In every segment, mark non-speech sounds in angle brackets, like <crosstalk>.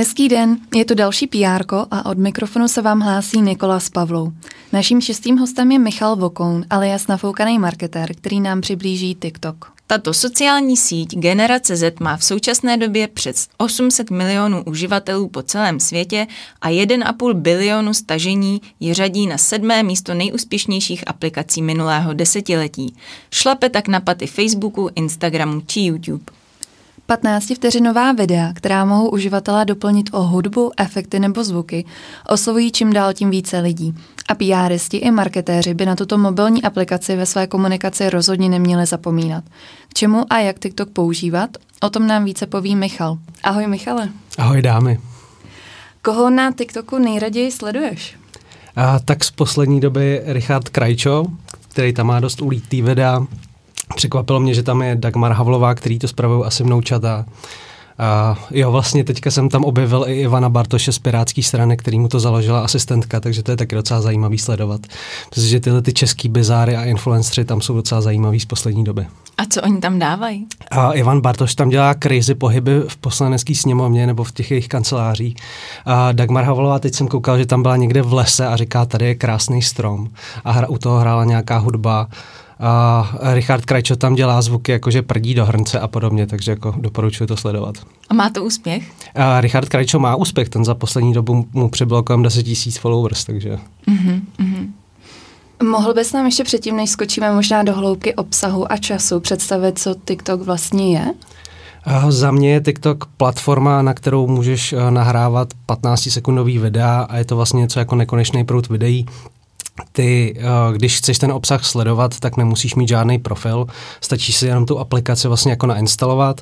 Hezký den, je to další PR a od mikrofonu se vám hlásí Nikola s Pavlou. Naším šestým hostem je Michal Vokoun, alias nafoukaný marketér, který nám přiblíží TikTok. Tato sociální síť Generace Z má v současné době přes 800 milionů uživatelů po celém světě a 1,5 bilionu stažení ji řadí na sedmé místo nejúspěšnějších aplikací minulého desetiletí. Šlape tak na paty Facebooku, Instagramu či YouTube. 15-vteřinová videa, která mohou uživatelé doplnit o hudbu, efekty nebo zvuky, oslovují čím dál tím více lidí. A PRisti i marketéři by na tuto mobilní aplikaci ve své komunikaci rozhodně neměli zapomínat. K čemu a jak TikTok používat? O tom nám více poví Michal. Ahoj Michale. Ahoj dámy. Koho na TikToku nejraději sleduješ? A, tak z poslední doby Richard Krajčo, který tam má dost ulítý videa, Překvapilo mě, že tam je Dagmar Havlová, který to spravují asi vnoučata. A jo, vlastně teďka jsem tam objevil i Ivana Bartoše z Pirátské strany, který mu to založila asistentka, takže to je taky docela zajímavý sledovat. Protože tyhle ty český bizáry a influenceri tam jsou docela zajímavý z poslední doby. A co oni tam dávají? A Ivan Bartoš tam dělá crazy pohyby v poslanecké sněmovně nebo v těch jejich kancelářích. A Dagmar Havlová, teď jsem koukal, že tam byla někde v lese a říká, tady je krásný strom. A hra, u toho hrála nějaká hudba a Richard Krajčo tam dělá zvuky, jakože prdí do hrnce a podobně, takže jako doporučuji to sledovat. A má to úspěch? A Richard Krajčo má úspěch, ten za poslední dobu mu přibylo kolem 10 tisíc followers, takže... Mm-hmm, mm-hmm. Mohl bys nám ještě předtím, než skočíme možná do hloubky obsahu a času, představit, co TikTok vlastně je? Za mě je TikTok platforma, na kterou můžeš eh, nahrávat 15-sekundový videa a je to vlastně něco jako nekonečný prout videí, ty, eh, když chceš ten obsah sledovat, tak nemusíš mít žádný profil, stačí si jenom tu aplikaci vlastně jako nainstalovat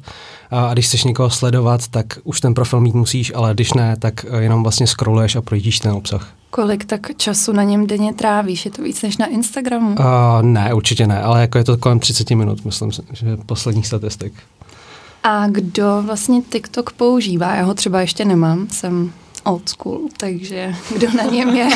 a když chceš někoho sledovat, tak už ten profil mít musíš, ale když ne, tak eh, jenom vlastně scrolluješ a projíždíš ten obsah. Kolik tak času na něm denně trávíš? Je to víc než na Instagramu? Uh, ne, určitě ne, ale jako je to kolem 30 minut, myslím, že posledních statistik. A kdo vlastně TikTok používá? Já ho třeba ještě nemám, jsem old school, takže kdo na něm je?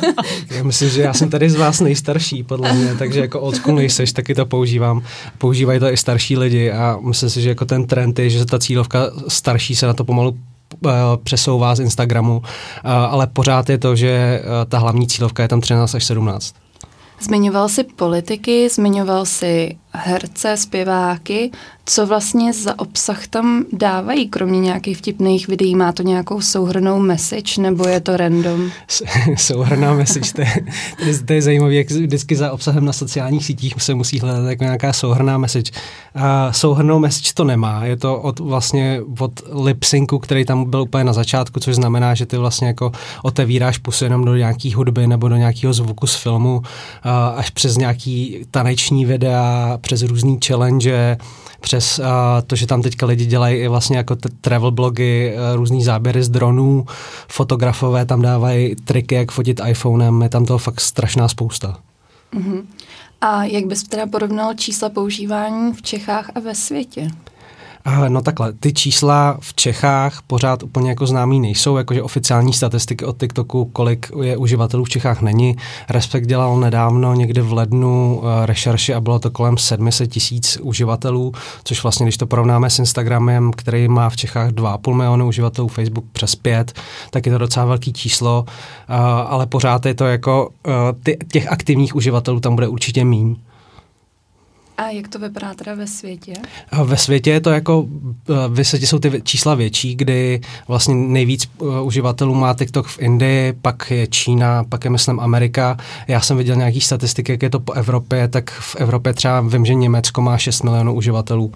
<laughs> já myslím, že já jsem tady z vás nejstarší, podle mě, takže jako old school nejseš, taky to používám. Používají to i starší lidi a myslím si, že jako ten trend je, že ta cílovka starší se na to pomalu uh, přesouvá z Instagramu, uh, ale pořád je to, že uh, ta hlavní cílovka je tam 13 až 17. Zmiňoval si politiky, zmiňoval si herce, zpěváky. Co vlastně za obsah tam dávají, kromě nějakých vtipných videí? Má to nějakou souhrnou message, nebo je to random? <laughs> souhrná message, to je, to je, zajímavé, jak vždycky za obsahem na sociálních sítích se musí hledat jako nějaká souhrná message. A souhrnou message to nemá, je to od vlastně od lip-syncu, který tam byl úplně na začátku, což znamená, že ty vlastně jako otevíráš pusu jenom do nějaký hudby nebo do nějakého zvuku z filmu, až přes nějaký taneční videa, přes různý challenge, přes uh, to, že tam teďka lidi dělají i vlastně jako t- travel blogy, uh, různý záběry z dronů, fotografové tam dávají triky, jak fotit iPhonem, je tam toho fakt strašná spousta. Uh-huh. A jak bys teda porovnal čísla používání v Čechách a ve světě? No takhle, ty čísla v Čechách pořád úplně jako známý nejsou, jakože oficiální statistiky od TikToku, kolik je uživatelů v Čechách není. Respekt dělal nedávno někdy v lednu uh, rešerši a bylo to kolem 700 tisíc uživatelů, což vlastně, když to porovnáme s Instagramem, který má v Čechách 2,5 milionu uživatelů, Facebook přes 5, tak je to docela velký číslo, uh, ale pořád je to jako, těch aktivních uživatelů tam bude určitě míň. A jak to vypadá teda ve světě? Ve světě je to jako, ve světě jsou ty čísla větší, kdy vlastně nejvíc uživatelů má TikTok v Indii, pak je Čína, pak je myslím Amerika. Já jsem viděl nějaký statistiky, jak je to po Evropě, tak v Evropě třeba vím, že Německo má 6 milionů uživatelů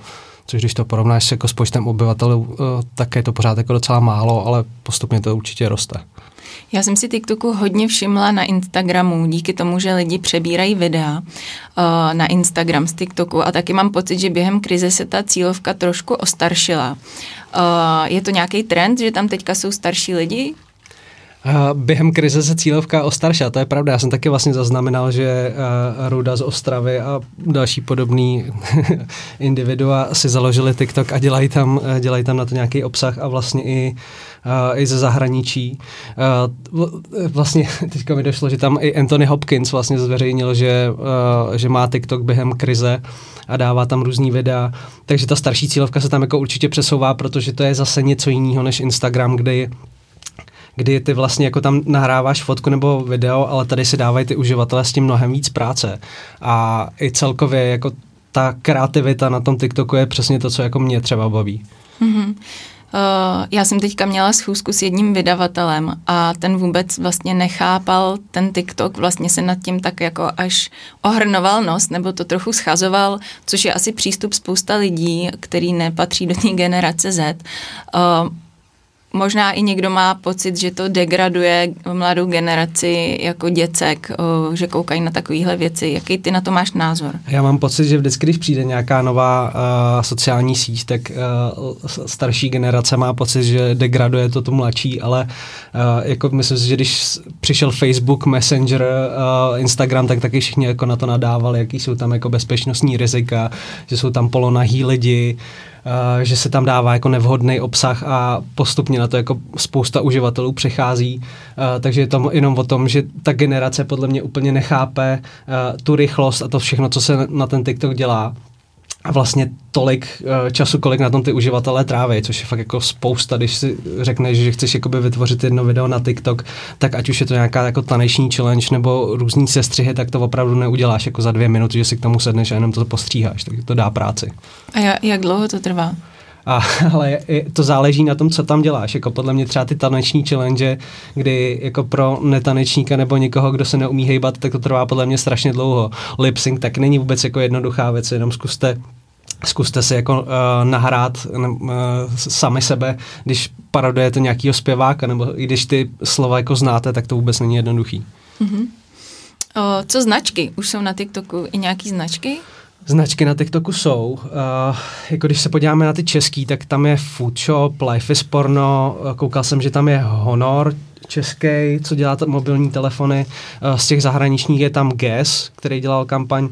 což když to porovnáš jako s počtem obyvatelů, tak je to pořád jako docela málo, ale postupně to určitě roste. Já jsem si TikToku hodně všimla na Instagramu, díky tomu, že lidi přebírají videa uh, na Instagram z TikToku a taky mám pocit, že během krize se ta cílovka trošku ostaršila. Uh, je to nějaký trend, že tam teďka jsou starší lidi? Během krize se cílovka ostaršila, to je pravda. Já jsem taky vlastně zaznamenal, že Ruda z Ostravy a další podobný <laughs> individua si založili TikTok a dělají tam, dělají tam na to nějaký obsah a vlastně i, i ze zahraničí. Vlastně <laughs> teďka mi došlo, že tam i Anthony Hopkins vlastně zveřejnil, že, že má TikTok během krize a dává tam různý videa. Takže ta starší cílovka se tam jako určitě přesouvá, protože to je zase něco jiného než Instagram, kde kdy ty vlastně jako tam nahráváš fotku nebo video, ale tady si dávají ty uživatelé s tím mnohem víc práce. A i celkově jako ta kreativita na tom TikToku je přesně to, co jako mě třeba baví. Mm-hmm. Uh, já jsem teďka měla schůzku s jedním vydavatelem a ten vůbec vlastně nechápal ten TikTok, vlastně se nad tím tak jako až ohrnoval nos, nebo to trochu schazoval, což je asi přístup spousta lidí, který nepatří do té generace Z. Uh, možná i někdo má pocit, že to degraduje mladou generaci jako děcek, že koukají na takovéhle věci. Jaký ty na to máš názor? Já mám pocit, že vždycky, když přijde nějaká nová uh, sociální síť, tak uh, starší generace má pocit, že degraduje to tu mladší, ale uh, jako myslím si, že když přišel Facebook, Messenger, uh, Instagram, tak taky všichni jako na to nadávali, jaký jsou tam jako bezpečnostní rizika, že jsou tam polonahý lidi, Eh, že se tam dává jako nevhodný obsah a postupně na to jako spousta uživatelů přechází. Uh, takže je to jenom o tom, že ta generace podle mě úplně nechápe uh, tu rychlost a to všechno, co se na ten TikTok dělá a vlastně tolik uh, času, kolik na tom ty uživatelé tráví, což je fakt jako spousta, když si řekneš, že chceš jakoby vytvořit jedno video na TikTok, tak ať už je to nějaká jako taneční challenge nebo různý sestřihy, tak to opravdu neuděláš jako za dvě minuty, že si k tomu sedneš a jenom to postříháš, tak to dá práci. A jak dlouho to trvá? A, ale to záleží na tom, co tam děláš. Jako podle mě třeba ty taneční challenge, kdy jako pro netanečníka nebo někoho, kdo se neumí hejbat, tak to trvá podle mě strašně dlouho. Lip sync tak není vůbec jako jednoduchá věc, jenom zkuste zkuste si jako uh, nahrát uh, sami sebe, když parodujete nějakého zpěváka, nebo i když ty slova jako znáte, tak to vůbec není jednoduchý. Mm-hmm. O, co značky? Už jsou na TikToku i nějaký značky? Značky na TikToku jsou. Uh, jako když se podíváme na ty český, tak tam je Food Shop, Life is Porno, koukal jsem, že tam je Honor český, co dělá mobilní telefony. Uh, z těch zahraničních je tam Guess, který dělal kampaň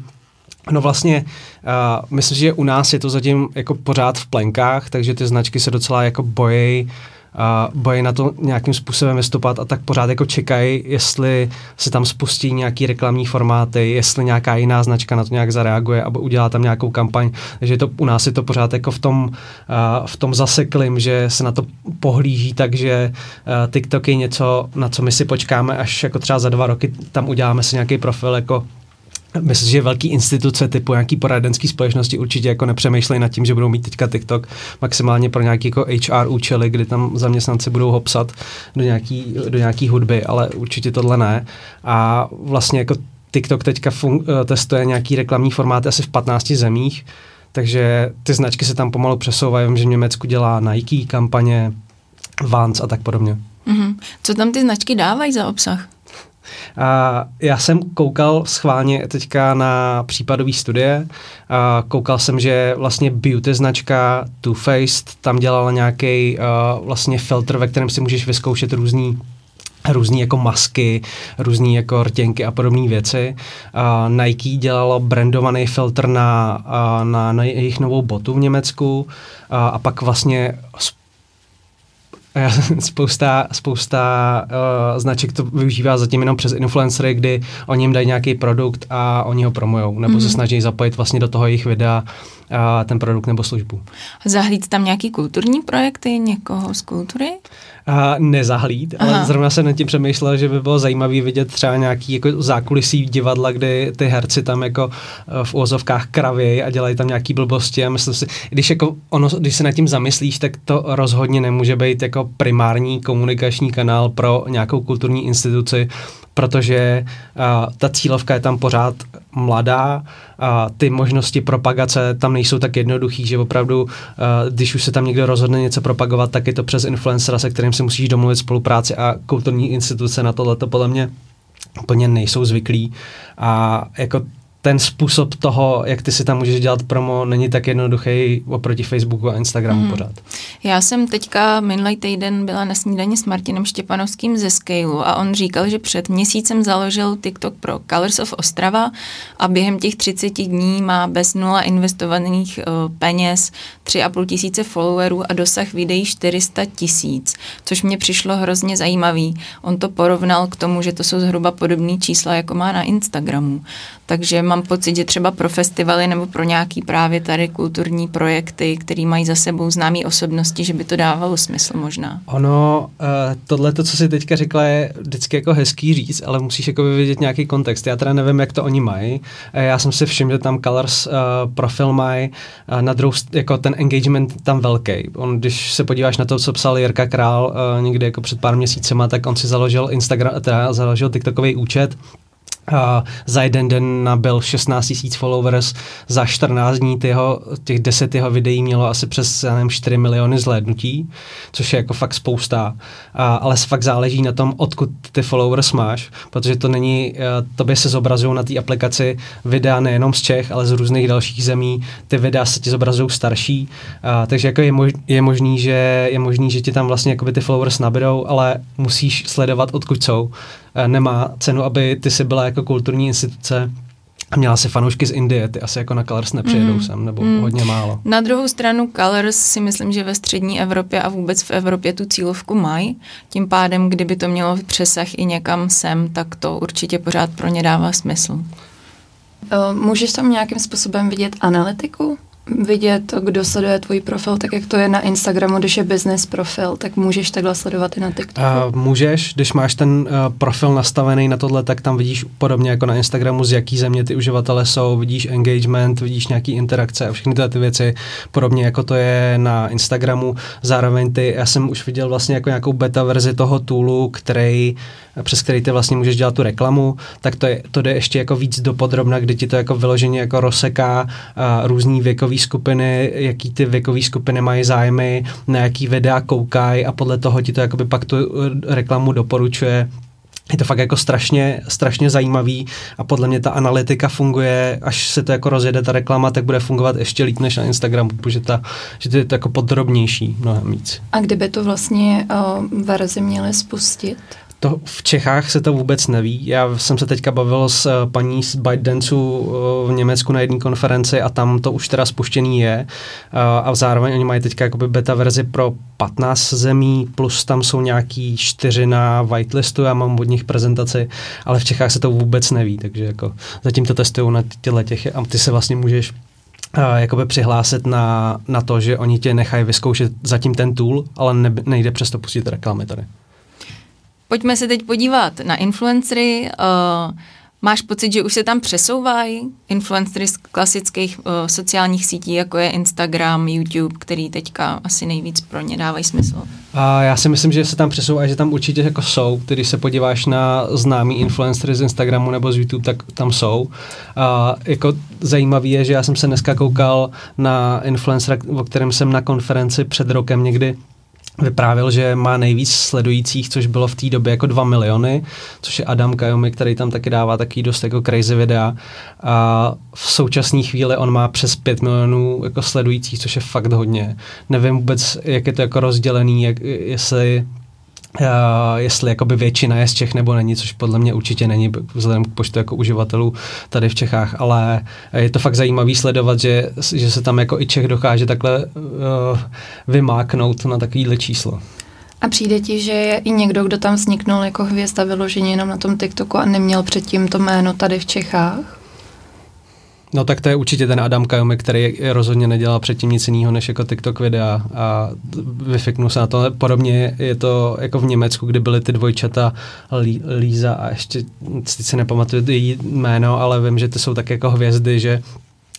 No vlastně, uh, myslím, že u nás je to zatím jako pořád v plenkách, takže ty značky se docela jako bojí a bojí na to nějakým způsobem vystupovat a tak pořád jako čekají, jestli se tam spustí nějaký reklamní formáty, jestli nějaká jiná značka na to nějak zareaguje a udělá tam nějakou kampaň. Takže to, u nás je to pořád jako v tom, uh, v tom zaseklým, že se na to pohlíží, takže uh, TikTok je něco, na co my si počkáme, až jako třeba za dva roky tam uděláme si nějaký profil jako Myslím, že velký instituce typu nějaký poradenský společnosti určitě jako nepřemýšlejí nad tím, že budou mít teďka TikTok maximálně pro nějaký jako HR účely, kdy tam zaměstnanci budou ho psat do nějaký, do nějaký hudby, ale určitě tohle ne. A vlastně jako TikTok teďka fun- eh, testuje nějaký reklamní formát asi v 15 zemích, takže ty značky se tam pomalu přesouvají. Vím, že v Německu dělá Nike kampaně, Vans a tak podobně. Mm-hmm. Co tam ty značky dávají za obsah? A já jsem koukal schválně teďka na případové studie. A koukal jsem, že vlastně beauty značka Too Faced tam dělala nějaký uh, vlastně filtr, ve kterém si můžeš vyzkoušet různý různé jako masky, různé jako rtěnky a podobné věci. Uh, Nike dělalo brandovaný filtr na, uh, na, na jejich novou botu v Německu uh, a pak vlastně spousta, spousta uh, značek to využívá zatím jenom přes influencery, kdy oni jim dají nějaký produkt a oni ho promujou, nebo mm-hmm. se mhm. snaží zapojit vlastně do toho jejich videa uh, ten produkt nebo službu. Zahlíd tam nějaký kulturní projekty někoho z kultury? uh, nezahlíd, Aha. ale zrovna se nad tím přemýšlel, že by bylo zajímavé vidět třeba nějaký jako zákulisí divadla, kdy ty herci tam jako uh, v úvozovkách kravějí a dělají tam nějaký blbosti a myslím si, když, jako ono, když se nad tím zamyslíš, tak to rozhodně nemůže být jako primární komunikační kanál pro nějakou kulturní instituci, protože uh, ta cílovka je tam pořád mladá a ty možnosti propagace tam nejsou tak jednoduchý, že opravdu, uh, když už se tam někdo rozhodne něco propagovat, tak je to přes influencera, se kterým si musíš domluvit spolupráci a kulturní instituce na tohle to podle mě úplně nejsou zvyklí. A jako ten způsob toho, jak ty si tam můžeš dělat promo, není tak jednoduchý oproti Facebooku a Instagramu mm. pořád. Já jsem teďka minulý týden byla na snídani s Martinem Štěpanovským ze Scaleu a on říkal, že před měsícem založil TikTok pro Colors of Ostrava a během těch 30 dní má bez nula investovaných uh, peněz 3,5 tisíce followerů a dosah videí 400 tisíc, což mě přišlo hrozně zajímavý. On to porovnal k tomu, že to jsou zhruba podobné čísla, jako má na Instagramu. Takže mám pocit, že třeba pro festivaly nebo pro nějaký právě tady kulturní projekty, které mají za sebou známé osobnosti, že by to dávalo smysl možná. Ono, uh, tohle, to, co si teďka řekla, je vždycky jako hezký říct, ale musíš jako vidět nějaký kontext. Já teda nevím, jak to oni mají. Já jsem si všiml, že tam Colors uh, profil mají na druhou, jako ten engagement tam velký. On, když se podíváš na to, co psal Jirka Král někdy jako před pár měsícema, tak on si založil Instagram, teda založil TikTokový účet, a za jeden den nabil 16 000 followers, za 14 dní tyho, těch 10 jeho videí mělo asi přes nevím, 4 miliony zhlédnutí, což je jako fakt spousta, a, ale fakt záleží na tom, odkud ty followers máš, protože to není, eh, tobě se zobrazují na té aplikaci videa nejenom z Čech, ale z různých dalších zemí, ty videa se ti zobrazují starší, a, takže jako je, mož, je, možný, že, je možný, že ti tam vlastně ty followers nabidou, ale musíš sledovat, odkud jsou nemá cenu, aby ty si byla jako kulturní instituce a měla si fanoušky z Indie, ty asi jako na Colors nepřijedou mm. sem, nebo mm. hodně málo. Na druhou stranu Colors si myslím, že ve střední Evropě a vůbec v Evropě tu cílovku mají. Tím pádem, kdyby to mělo přesah i někam sem, tak to určitě pořád pro ně dává smysl. Eh, můžeš tam nějakým způsobem vidět analytiku? Vidět, kdo sleduje tvůj profil, tak jak to je na Instagramu, když je business profil, tak můžeš takhle sledovat i na TikToku? Uh, můžeš, když máš ten uh, profil nastavený na tohle, tak tam vidíš podobně jako na Instagramu, z jaký země ty uživatele jsou, vidíš engagement, vidíš nějaký interakce a všechny tyhle ty věci, podobně jako to je na Instagramu. Zároveň ty, já jsem už viděl vlastně jako nějakou beta verzi toho toolu, který přes který ty vlastně můžeš dělat tu reklamu, tak to, je, to jde ještě jako víc do podrobna, kdy ti to jako vyloženě jako rozseká uh, různý věkový skupiny, jaký ty věkové skupiny mají zájmy, na jaký videa koukají a podle toho ti to jakoby pak tu reklamu doporučuje je to fakt jako strašně, strašně zajímavý a podle mě ta analytika funguje, až se to jako rozjede ta reklama, tak bude fungovat ještě líp než na Instagramu, protože ta, že to je to jako podrobnější mnohem víc. A kdyby to vlastně uh, verzi měli spustit? To v Čechách se to vůbec neví. Já jsem se teďka bavil s uh, paní z ByteDanceu uh, v Německu na jedné konferenci a tam to už teda spuštěný je. Uh, a zároveň oni mají teďka jakoby beta verzi pro 15 zemí, plus tam jsou nějaký čtyři na whitelistu, já mám od nich prezentaci, ale v Čechách se to vůbec neví, takže jako zatím to testují na těchto těch a ty se vlastně můžeš jakoby přihlásit na, na to, že oni tě nechají vyzkoušet zatím ten tool, ale ne, nejde přesto pustit reklamy tady. Pojďme se teď podívat na influencery. Uh, máš pocit, že už se tam přesouvají influencery z klasických uh, sociálních sítí, jako je Instagram, YouTube, který teďka asi nejvíc pro ně dávají smysl? A já si myslím, že se tam přesouvají, že tam určitě jako jsou. Když se podíváš na známý influencery z Instagramu nebo z YouTube, tak tam jsou. A jako zajímavý je, že já jsem se dneska koukal na influencera, o kterém jsem na konferenci před rokem někdy vyprávěl, že má nejvíc sledujících, což bylo v té době jako 2 miliony, což je Adam Kajomi, který tam taky dává taky dost jako crazy videa. A v současné chvíli on má přes 5 milionů jako sledujících, což je fakt hodně. Nevím vůbec, jak je to jako rozdělený, jak, jestli Uh, jestli jakoby většina je z Čech nebo není, což podle mě určitě není vzhledem k počtu jako uživatelů tady v Čechách, ale je to fakt zajímavý sledovat, že, že se tam jako i Čech dokáže takhle uh, vymáknout na takovýhle číslo. A přijde ti, že je i někdo, kdo tam vzniknul jako hvězda vyloženě jenom na tom TikToku a neměl předtím to jméno tady v Čechách? No tak to je určitě ten Adam Kajomi, který rozhodně nedělal předtím nic jiného než jako TikTok videa a vyfiknul se na to. Podobně je to jako v Německu, kdy byly ty dvojčata Líza a ještě teď si nepamatuju její jméno, ale vím, že ty jsou tak jako hvězdy, že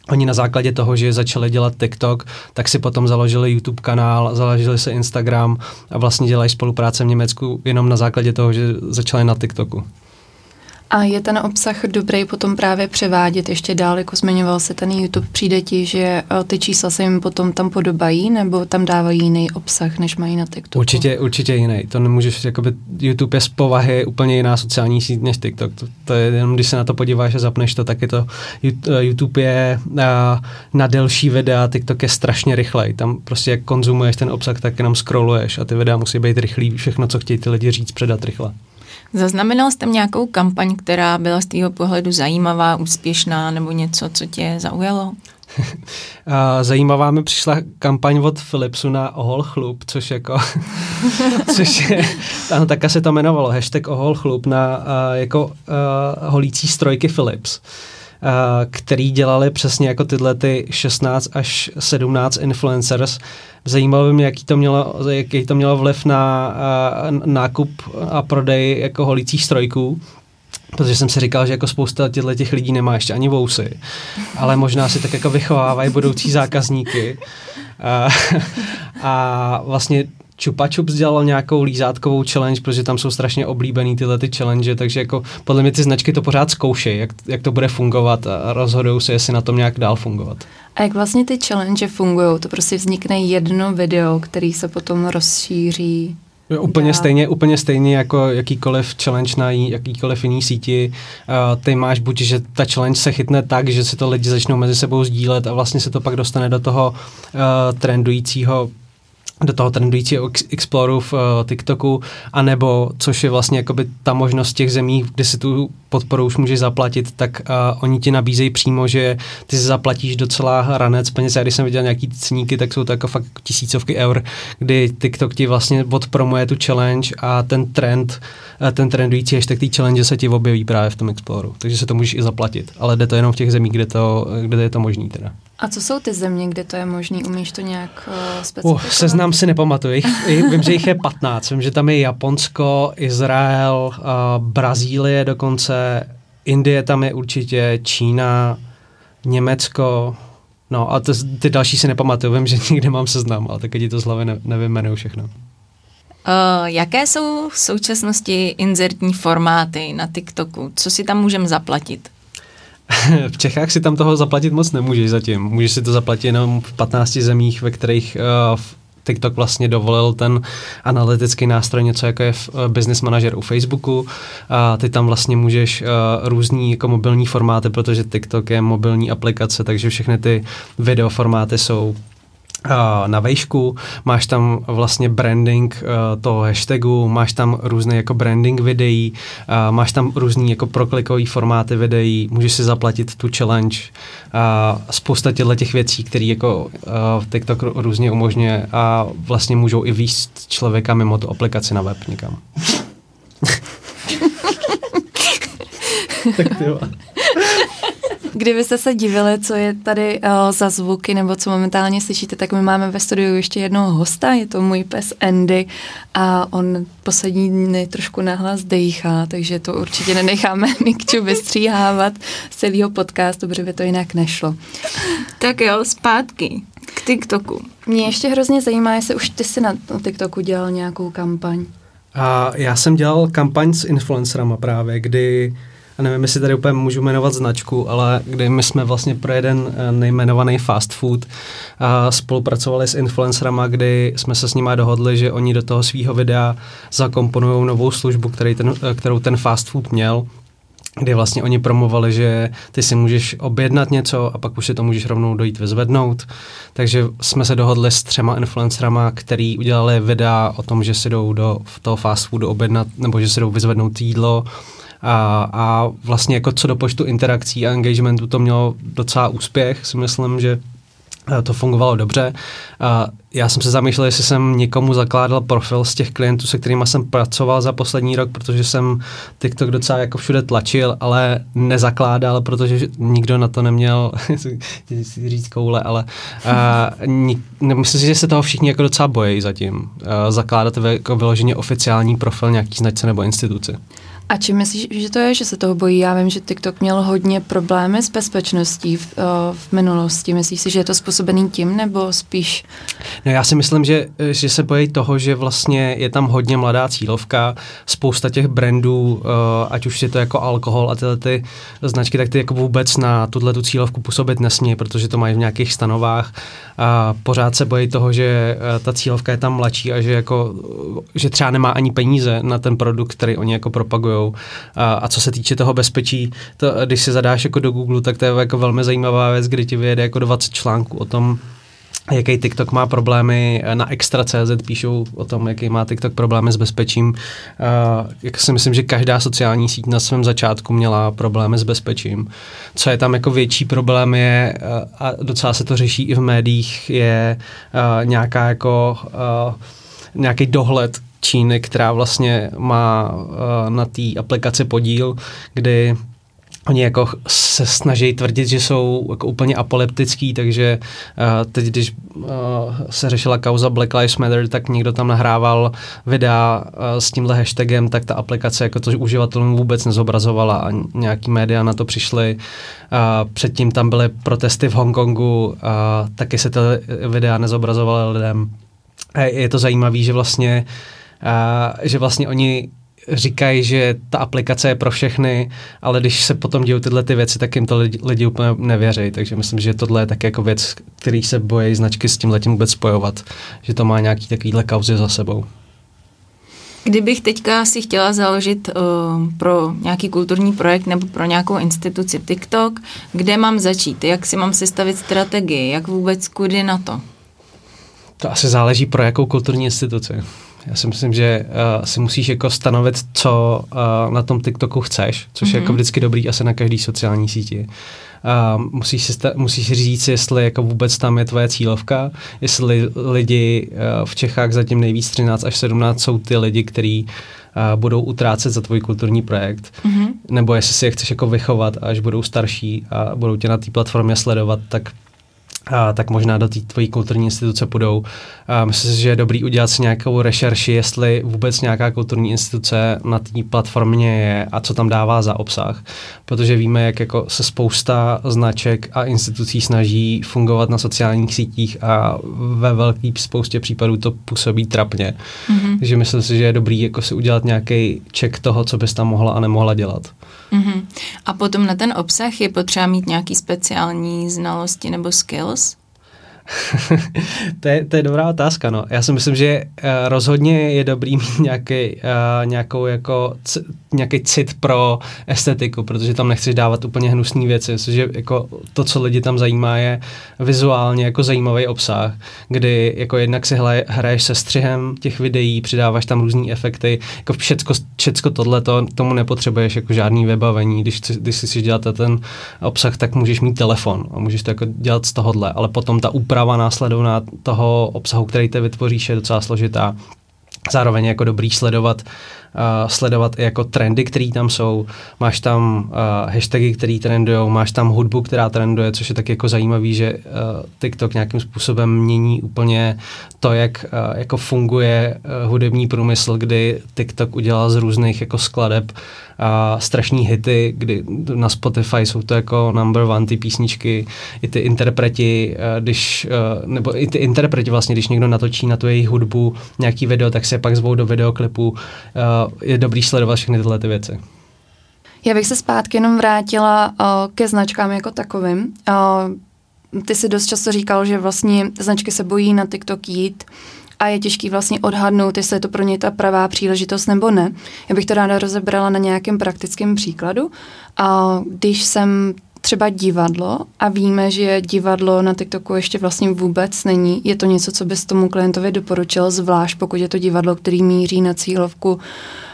Oni na základě toho, že začali dělat TikTok, tak si potom založili YouTube kanál, založili si Instagram a vlastně dělají spolupráce v Německu jenom na základě toho, že začali na TikToku. A je ten obsah dobrý potom právě převádět ještě dál, jako zmiňoval se ten YouTube, přijde ti, že eh, ty čísla se jim potom tam podobají, nebo tam dávají jiný obsah, než mají na TikToku? Určitě, určitě jiný. To nemůžeš, jakoby YouTube je z povahy úplně jiná sociální síť než TikTok. To, to je jenom, když se na to podíváš a zapneš to, tak je to, eh, YouTube je uh, na delší videa, TikTok je strašně rychlej. Tam prostě jak konzumuješ ten obsah, tak jenom scrolluješ a ty videa musí být rychlý, všechno, co chtějí ty lidi říct, předat rychle. Zaznamenal jste nějakou kampaň, která byla z tvého pohledu zajímavá, úspěšná nebo něco, co tě zaujalo? <laughs> Zajímavá mi přišla kampaň od Philipsu na Ohol chlup, což jako, <laughs> což je, ano, tak se to jmenovalo, hashtag Ohol chlup na uh, jako uh, holící strojky Philips. Uh, který dělali přesně jako tyhle ty 16 až 17 influencers. Zajímalo by mě, jaký to mělo, jaký to mělo vliv na uh, nákup a prodej jako holicích strojků protože jsem si říkal, že jako spousta těchto těch lidí nemá ještě ani vousy, ale možná si tak jako vychovávají budoucí zákazníky. A, <laughs> a vlastně Chupa Chups dělal nějakou lízátkovou challenge, protože tam jsou strašně oblíbený tyhle ty challenge, takže jako podle mě ty značky to pořád zkoušejí, jak, jak to bude fungovat a rozhodují se, jestli na tom nějak dál fungovat. A jak vlastně ty challenge fungují? To prostě vznikne jedno video, který se potom rozšíří Úplně stejně, úplně stejně jako jakýkoliv challenge na jakýkoliv jiný síti. Uh, ty máš buď, že ta challenge se chytne tak, že si to lidi začnou mezi sebou sdílet a vlastně se to pak dostane do toho uh, trendujícího do toho trendujícího Exploru v uh, TikToku, anebo, což je vlastně jakoby ta možnost těch zemí, kde si tu podporu už můžeš zaplatit, tak uh, oni ti nabízejí přímo, že ty si zaplatíš docela ranec peněz. Já když jsem viděl nějaký ceníky, tak jsou to jako fakt tisícovky eur, kdy TikTok ti vlastně odpromuje tu challenge a ten trend, uh, ten trendující hashtag té challenge se ti objeví právě v tom Exploru. Takže se to můžeš i zaplatit. Ale jde to jenom v těch zemích, kde, to, kde je to možný teda. A co jsou ty země, kde to je možný? Umíš to nějak uh, specifikovat? Uh, seznam si nepamatuju. vím, že jich je 15. Vím, že tam je Japonsko, Izrael, uh, Brazílie dokonce, Indie tam je určitě, Čína, Německo, no a to, ty další si nepamatuju. Vím, že někde mám seznam, ale teď ti to z hlavy ne, nevím všechno. Uh, jaké jsou v současnosti inzertní formáty na TikToku? Co si tam můžeme zaplatit? <laughs> v Čechách si tam toho zaplatit moc nemůžeš zatím. Můžeš si to zaplatit jenom v 15 zemích, ve kterých uh, TikTok vlastně dovolil ten analytický nástroj, něco jako je uh, Business Manager u Facebooku. A ty tam vlastně můžeš uh, různý jako mobilní formáty, protože TikTok je mobilní aplikace, takže všechny ty videoformáty jsou na vejšku, máš tam vlastně branding uh, toho hashtagu, máš tam různé jako branding videí, uh, máš tam různý jako proklikový formáty videí, můžeš si zaplatit tu challenge, uh, spousta těchto těch věcí, které jako TikTok různě umožňuje a vlastně můžou i výst člověka mimo tu aplikaci na web někam. <laughs> tak ty Kdybyste se divili, co je tady uh, za zvuky nebo co momentálně slyšíte, tak my máme ve studiu ještě jednoho hosta, je to můj pes Andy a on poslední dny trošku nahlas dejchá, takže to určitě nenecháme <laughs> Mikču vystříhávat z celého podcastu, protože by to jinak nešlo. Tak jo, zpátky k TikToku. Mě ještě hrozně zajímá, jestli už ty si na TikToku dělal nějakou kampaň. A já jsem dělal kampaň s influencerama právě, kdy a nevím, jestli tady úplně můžu jmenovat značku, ale kdy my jsme vlastně pro jeden eh, nejmenovaný fast food a spolupracovali s influencerama, kdy jsme se s nimi dohodli, že oni do toho svého videa zakomponují novou službu, který ten, eh, kterou ten fast food měl, kdy vlastně oni promovali, že ty si můžeš objednat něco a pak už si to můžeš rovnou dojít vyzvednout. Takže jsme se dohodli s třema influencerama, který udělali videa o tom, že si jdou do toho fast foodu objednat nebo že si jdou vyzvednout jídlo a, a vlastně jako co do počtu interakcí a engagementu to mělo docela úspěch, si myslím, že eh, to fungovalo dobře. A já jsem se zamýšlel, jestli jsem někomu zakládal profil z těch klientů, se kterými jsem pracoval za poslední rok, protože jsem TikTok docela jako všude tlačil, ale nezakládal, protože nikdo na to neměl, <laughs> si říct koule, ale uh, nik, myslím si, že se toho všichni jako docela bojí zatím. Uh, zakládat jako vyloženě oficiální profil nějaký značce nebo instituci. A čím myslíš, že to je, že se toho bojí? Já vím, že TikTok měl hodně problémy s bezpečností v, v minulosti. Myslíš si, že je to způsobený tím, nebo spíš? No já si myslím, že, že se bojí toho, že vlastně je tam hodně mladá cílovka, spousta těch brandů, ať už je to jako alkohol a tyhle ty značky, tak ty jako vůbec na tuhle tu cílovku působit nesmí, protože to mají v nějakých stanovách a pořád se bojí toho, že ta cílovka je tam mladší a že, jako, že třeba nemá ani peníze na ten produkt, který oni jako propagují. A, a co se týče toho bezpečí, to, když si zadáš jako do Google, tak to je jako velmi zajímavá věc, kdy ti vyjede jako 20 článků o tom, jaký TikTok má problémy. Na Extra.cz píšou o tom, jaký má TikTok problémy s bezpečím. Jak si myslím, že každá sociální síť na svém začátku měla problémy s bezpečím. Co je tam jako větší problém je, a docela se to řeší i v médiích, je nějaká jako nějaký dohled Číny, která vlastně má uh, na té aplikaci podíl, kdy Oni jako se snaží tvrdit, že jsou jako úplně apoleptický, takže uh, teď, když uh, se řešila kauza Black Lives Matter, tak někdo tam nahrával videa uh, s tímhle hashtagem, tak ta aplikace jako to uživatelům vůbec nezobrazovala a nějaký média na to přišly. Uh, předtím tam byly protesty v Hongkongu, uh, taky se ty videa nezobrazovaly lidem. Je to zajímavé, že vlastně uh, že vlastně oni říkají, že ta aplikace je pro všechny, ale když se potom dějí tyhle ty věci, tak jim to lidi, lidi úplně nevěří. Takže myslím, že tohle je také jako věc, který se bojí značky s tím letím vůbec spojovat, že to má nějaký takovýhle kauzy za sebou. Kdybych teďka si chtěla založit uh, pro nějaký kulturní projekt nebo pro nějakou instituci TikTok, kde mám začít? Jak si mám sestavit strategii? Jak vůbec kudy na to? To asi záleží pro jakou kulturní instituci. Já si myslím, že uh, si musíš jako stanovit, co uh, na tom TikToku chceš, což mm-hmm. je jako mhm. vždycky dobrý asi na každý sociální síti. Uh, musíš, si sta- musíš říct, jestli jako vůbec tam je tvoje cílovka, jestli lidi uh, v Čechách zatím nejvíc 13 až 17 jsou ty lidi, kteří uh, budou utrácet za tvůj kulturní projekt, mm-hmm. nebo jestli si je chceš jako vychovat, až budou starší a budou tě na té platformě sledovat, tak a, tak možná do té tvojí kulturní instituce půjdou. A myslím si, že je dobrý udělat si nějakou rešerši, jestli vůbec nějaká kulturní instituce na té platformě je a co tam dává za obsah. Protože víme, jak jako se spousta značek a institucí snaží fungovat na sociálních sítích a ve velké spoustě případů to působí trapně. Mm-hmm. Takže myslím si, že je dobrý jako si udělat nějaký check toho, co bys tam mohla a nemohla dělat. Mm-hmm. A potom na ten obsah je potřeba mít nějaký speciální znalosti nebo skills? <laughs> to, je, to je dobrá otázka, no. Já si myslím, že uh, rozhodně je dobrý <laughs> mít nějaký, uh, nějakou jako c- nějaký cit pro estetiku, protože tam nechceš dávat úplně hnusné věci. Myslím, že jako to, co lidi tam zajímá, je vizuálně jako zajímavý obsah, kdy jako jednak si hle, hraješ se střihem těch videí, přidáváš tam různé efekty, jako všecko, všecko tohle, to, tomu nepotřebuješ jako žádný vybavení. Když, když si si dělat ten obsah, tak můžeš mít telefon a můžeš to jako dělat z tohohle, ale potom ta úprava následovná toho obsahu, který te vytvoříš, je docela složitá. Zároveň jako dobrý sledovat uh, sledovat i jako trendy, které tam jsou. Máš tam uh, hashtagy, které trendují, máš tam hudbu, která trenduje, což je tak jako zajímavý, že uh, TikTok nějakým způsobem mění úplně to, jak uh, jako funguje uh, hudební průmysl, kdy TikTok udělal z různých jako skladeb a strašní hity, kdy na Spotify jsou to jako number one ty písničky, i ty interpreti, když, nebo i ty interpreti vlastně, když někdo natočí na tu jejich hudbu nějaký video, tak se pak zvou do videoklipu je dobrý sledovat všechny tyhle ty věci. Já bych se zpátky jenom vrátila uh, ke značkám jako takovým. Uh, ty si dost často říkal, že vlastně značky se bojí na TikTok jít a je těžký vlastně odhadnout, jestli je to pro ně ta pravá příležitost nebo ne. Já bych to ráda rozebrala na nějakém praktickém příkladu. A když jsem třeba divadlo a víme, že divadlo na TikToku ještě vlastně vůbec není. Je to něco, co bys tomu klientovi doporučil, zvlášť pokud je to divadlo, který míří na cílovku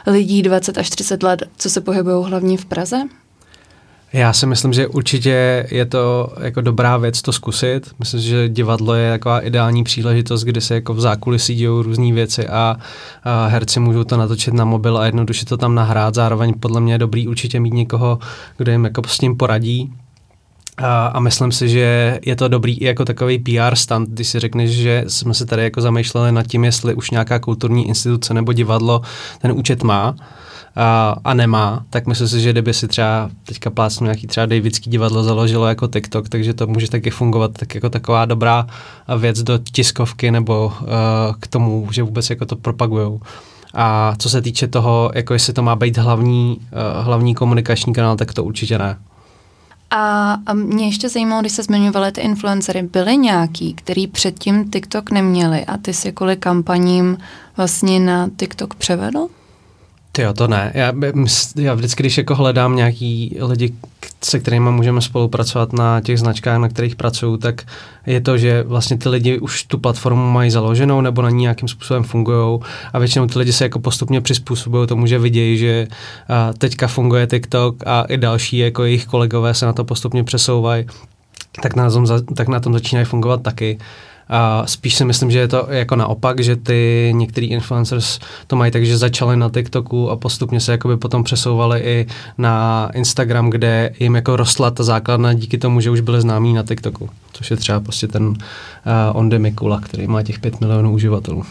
lidí 20 až 30 let, co se pohybují hlavně v Praze? Já si myslím, že určitě je to jako dobrá věc to zkusit. Myslím, že divadlo je taková ideální příležitost, kde se jako v zákulisí dějou různé věci a, a herci můžou to natočit na mobil a jednoduše to tam nahrát. Zároveň podle mě je dobrý určitě mít někoho, kdo jim jako s tím poradí, a, a myslím si, že je to dobrý i jako takový PR stand, když si řekneš, že jsme se tady jako zamýšleli nad tím, jestli už nějaká kulturní instituce nebo divadlo ten účet má a, a nemá, tak myslím si, že kdyby si třeba teďka plácnu nějaký třeba Davidský divadlo založilo jako TikTok, takže to může taky fungovat tak jako taková dobrá věc do tiskovky nebo uh, k tomu, že vůbec jako to propagujou. A co se týče toho, jako jestli to má být hlavní, uh, hlavní komunikační kanál, tak to určitě ne. A, mě ještě zajímalo, když se zmiňovaly ty influencery, byly nějaký, který předtím TikTok neměli a ty si kvůli kampaním vlastně na TikTok převedl? Ty to ne. Já, já vždycky, když jako hledám nějaký lidi, se kterými můžeme spolupracovat na těch značkách, na kterých pracuju, tak je to, že vlastně ty lidi už tu platformu mají založenou nebo na ní nějakým způsobem fungují a většinou ty lidi se jako postupně přizpůsobují tomu, že vidějí, že a, teďka funguje TikTok a i další jako jejich kolegové se na to postupně přesouvají, tak na tom, tak na tom začínají fungovat taky. A spíš si myslím, že je to jako naopak, že ty některý influencers to mají tak, že začali na TikToku a postupně se jakoby potom přesouvali i na Instagram, kde jim jako rostla ta základna díky tomu, že už byli známí na TikToku, což je třeba prostě ten uh, Onde Mikula, který má těch 5 milionů uživatelů.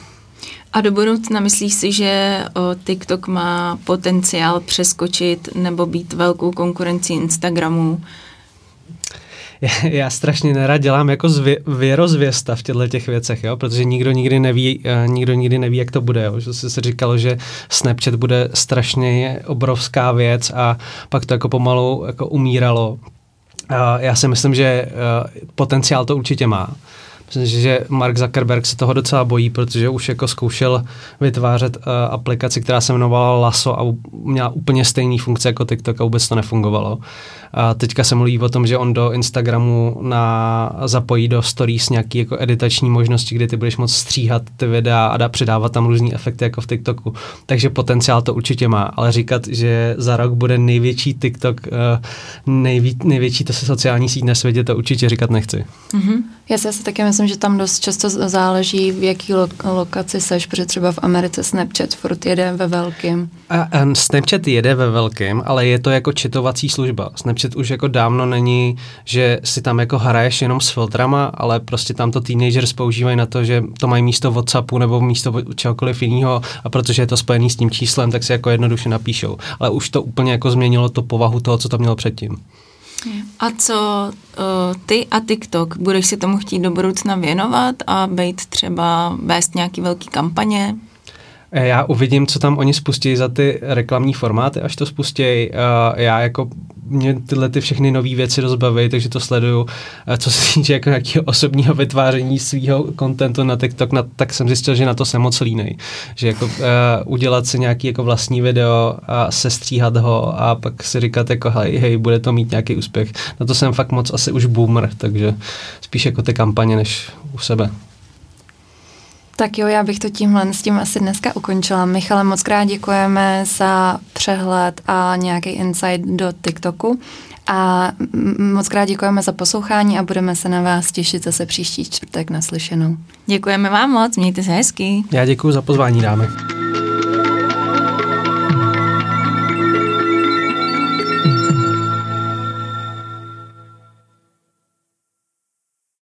A do budoucna myslíš si, že o, TikTok má potenciál přeskočit nebo být velkou konkurencí Instagramu? <laughs> já strašně nerad dělám jako zvě, věrozvěsta v těchto těch věcech, jo? protože nikdo nikdy neví, uh, nikdo nikdy neví, jak to bude. Jo? Že se říkalo, že Snapchat bude strašně obrovská věc a pak to jako pomalu jako umíralo. Já si myslím, že uh, potenciál to určitě má. Myslím, že Mark Zuckerberg se toho docela bojí, protože už jako zkoušel vytvářet uh, aplikaci, která se jmenovala Lasso a měla úplně stejný funkce jako TikTok a vůbec to nefungovalo. A teďka se mluví o tom, že on do Instagramu na, zapojí do stories nějaký jako editační možnosti, kdy ty budeš moct stříhat ty videa a dá, přidávat tam různý efekty jako v TikToku. Takže potenciál to určitě má, ale říkat, že za rok bude největší TikTok, uh, nejví, největší to se sociální síť na světě, to určitě říkat nechci. Mm-hmm. Já si asi taky myslím, že tam dost často záleží, v jaký lo- lokaci seš, protože třeba v Americe Snapchat furt jede ve velkým. A, a Snapchat jede ve velkým, ale je to jako četovací služba. Snapchat už jako dávno není, že si tam jako hraješ jenom s filtrama, ale prostě tam to teenagers používají na to, že to mají místo WhatsAppu nebo místo čehokoliv jiného a protože je to spojený s tím číslem, tak si jako jednoduše napíšou. Ale už to úplně jako změnilo to povahu toho, co to mělo předtím. A co uh, ty a TikTok? Budeš si tomu chtít do budoucna věnovat a být třeba vést nějaký velký kampaně? Eh, já uvidím, co tam oni spustí za ty reklamní formáty, až to spustí. Uh, já jako mě tyhle ty všechny nové věci rozbaví, takže to sleduju. Co se týče jako nějakého osobního vytváření svého kontentu na TikTok, na, tak jsem zjistil, že na to jsem moc línej. Že jako uh, udělat si nějaký jako vlastní video a sestříhat ho a pak si říkat jako hej, hej, bude to mít nějaký úspěch. Na to jsem fakt moc asi už boomer, takže spíš jako ty kampaně než u sebe. Tak jo, já bych to tímhle s tím asi dneska ukončila. Michale, moc krát děkujeme za přehled a nějaký insight do TikToku. A moc krát děkujeme za poslouchání a budeme se na vás těšit zase příští čtvrtek naslyšenou. Děkujeme vám moc, mějte se hezky. Já děkuji za pozvání, dámy.